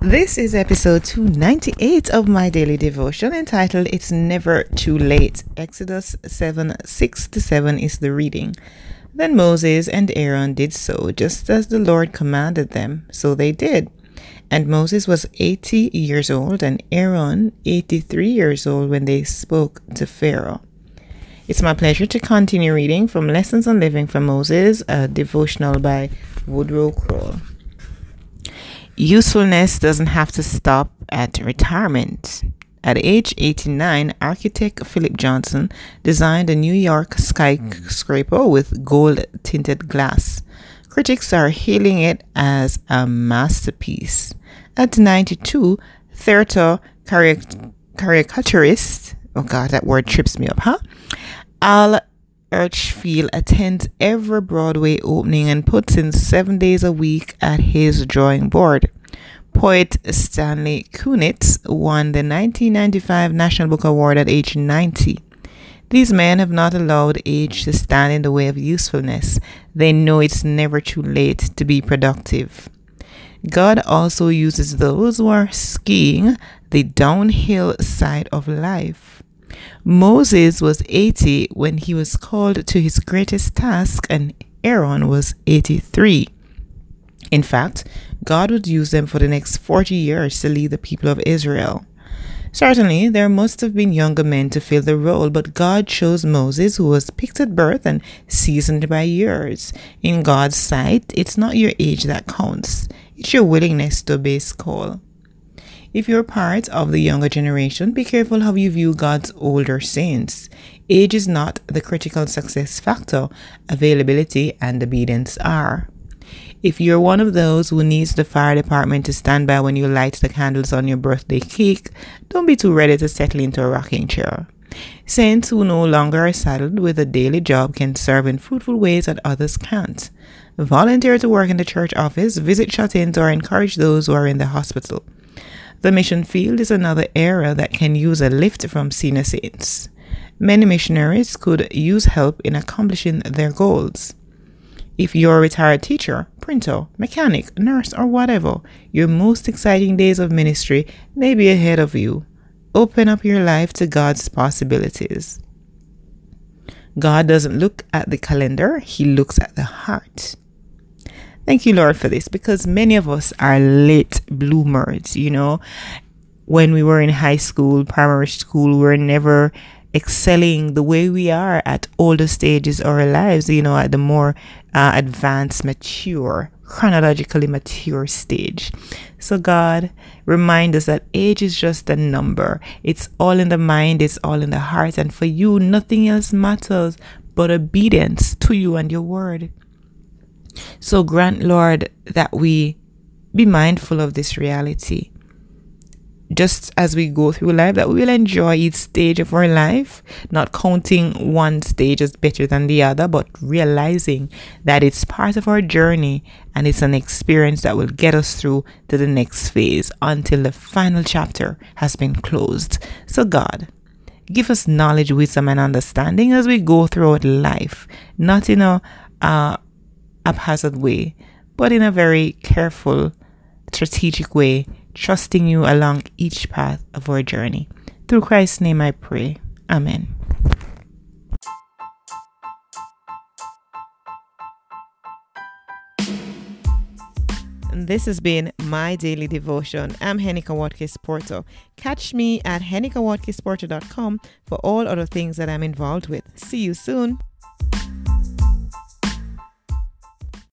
This is episode 298 of my daily devotion entitled It's Never Too Late. Exodus 7 6 to 7 is the reading. Then Moses and Aaron did so, just as the Lord commanded them, so they did. And Moses was 80 years old and Aaron 83 years old when they spoke to Pharaoh. It's my pleasure to continue reading from Lessons on Living for Moses, a devotional by Woodrow Kroll. Usefulness doesn't have to stop at retirement. At age 89, architect Philip Johnson designed a New York skyscraper with gold tinted glass. Critics are hailing it as a masterpiece. At 92, theater caricaturist, oh god, that word trips me up, huh? Al Hirschfeld attends every Broadway opening and puts in seven days a week at his drawing board. Poet Stanley Kunitz won the 1995 National Book Award at age 90. These men have not allowed age to stand in the way of usefulness. They know it's never too late to be productive. God also uses those who are skiing the downhill side of life. Moses was 80 when he was called to his greatest task, and Aaron was 83. In fact, God would use them for the next 40 years to lead the people of Israel. Certainly, there must have been younger men to fill the role, but God chose Moses, who was picked at birth and seasoned by years. In God's sight, it's not your age that counts, it's your willingness to obey His call. If you're part of the younger generation, be careful how you view God's older saints. Age is not the critical success factor, availability and obedience are. If you're one of those who needs the fire department to stand by when you light the candles on your birthday cake, don't be too ready to settle into a rocking chair. Saints who no longer are saddled with a daily job can serve in fruitful ways that others can't. Volunteer to work in the church office, visit shut-ins, or encourage those who are in the hospital. The mission field is another area that can use a lift from senior saints. Many missionaries could use help in accomplishing their goals. If you're a retired teacher, printer, mechanic, nurse, or whatever, your most exciting days of ministry may be ahead of you. Open up your life to God's possibilities. God doesn't look at the calendar, He looks at the heart. Thank you, Lord, for this because many of us are late bloomers, you know. When we were in high school, primary school, we were never excelling the way we are at older stages of our lives, you know, at the more uh, advanced, mature, chronologically mature stage. So, God, remind us that age is just a number. It's all in the mind, it's all in the heart. And for you, nothing else matters but obedience to you and your word. So, grant, Lord, that we be mindful of this reality just as we go through life that we will enjoy each stage of our life, not counting one stage as better than the other, but realizing that it's part of our journey and it's an experience that will get us through to the next phase until the final chapter has been closed. So, God, give us knowledge, wisdom, and understanding as we go throughout life, not in a uh, haphazard way, but in a very careful, strategic way trusting you along each path of our journey. Through Christ's name I pray. Amen. This has been my daily devotion. I'm Henika Watkins Porto. Catch me at henikawatkinsporto.com for all other things that I'm involved with. See you soon.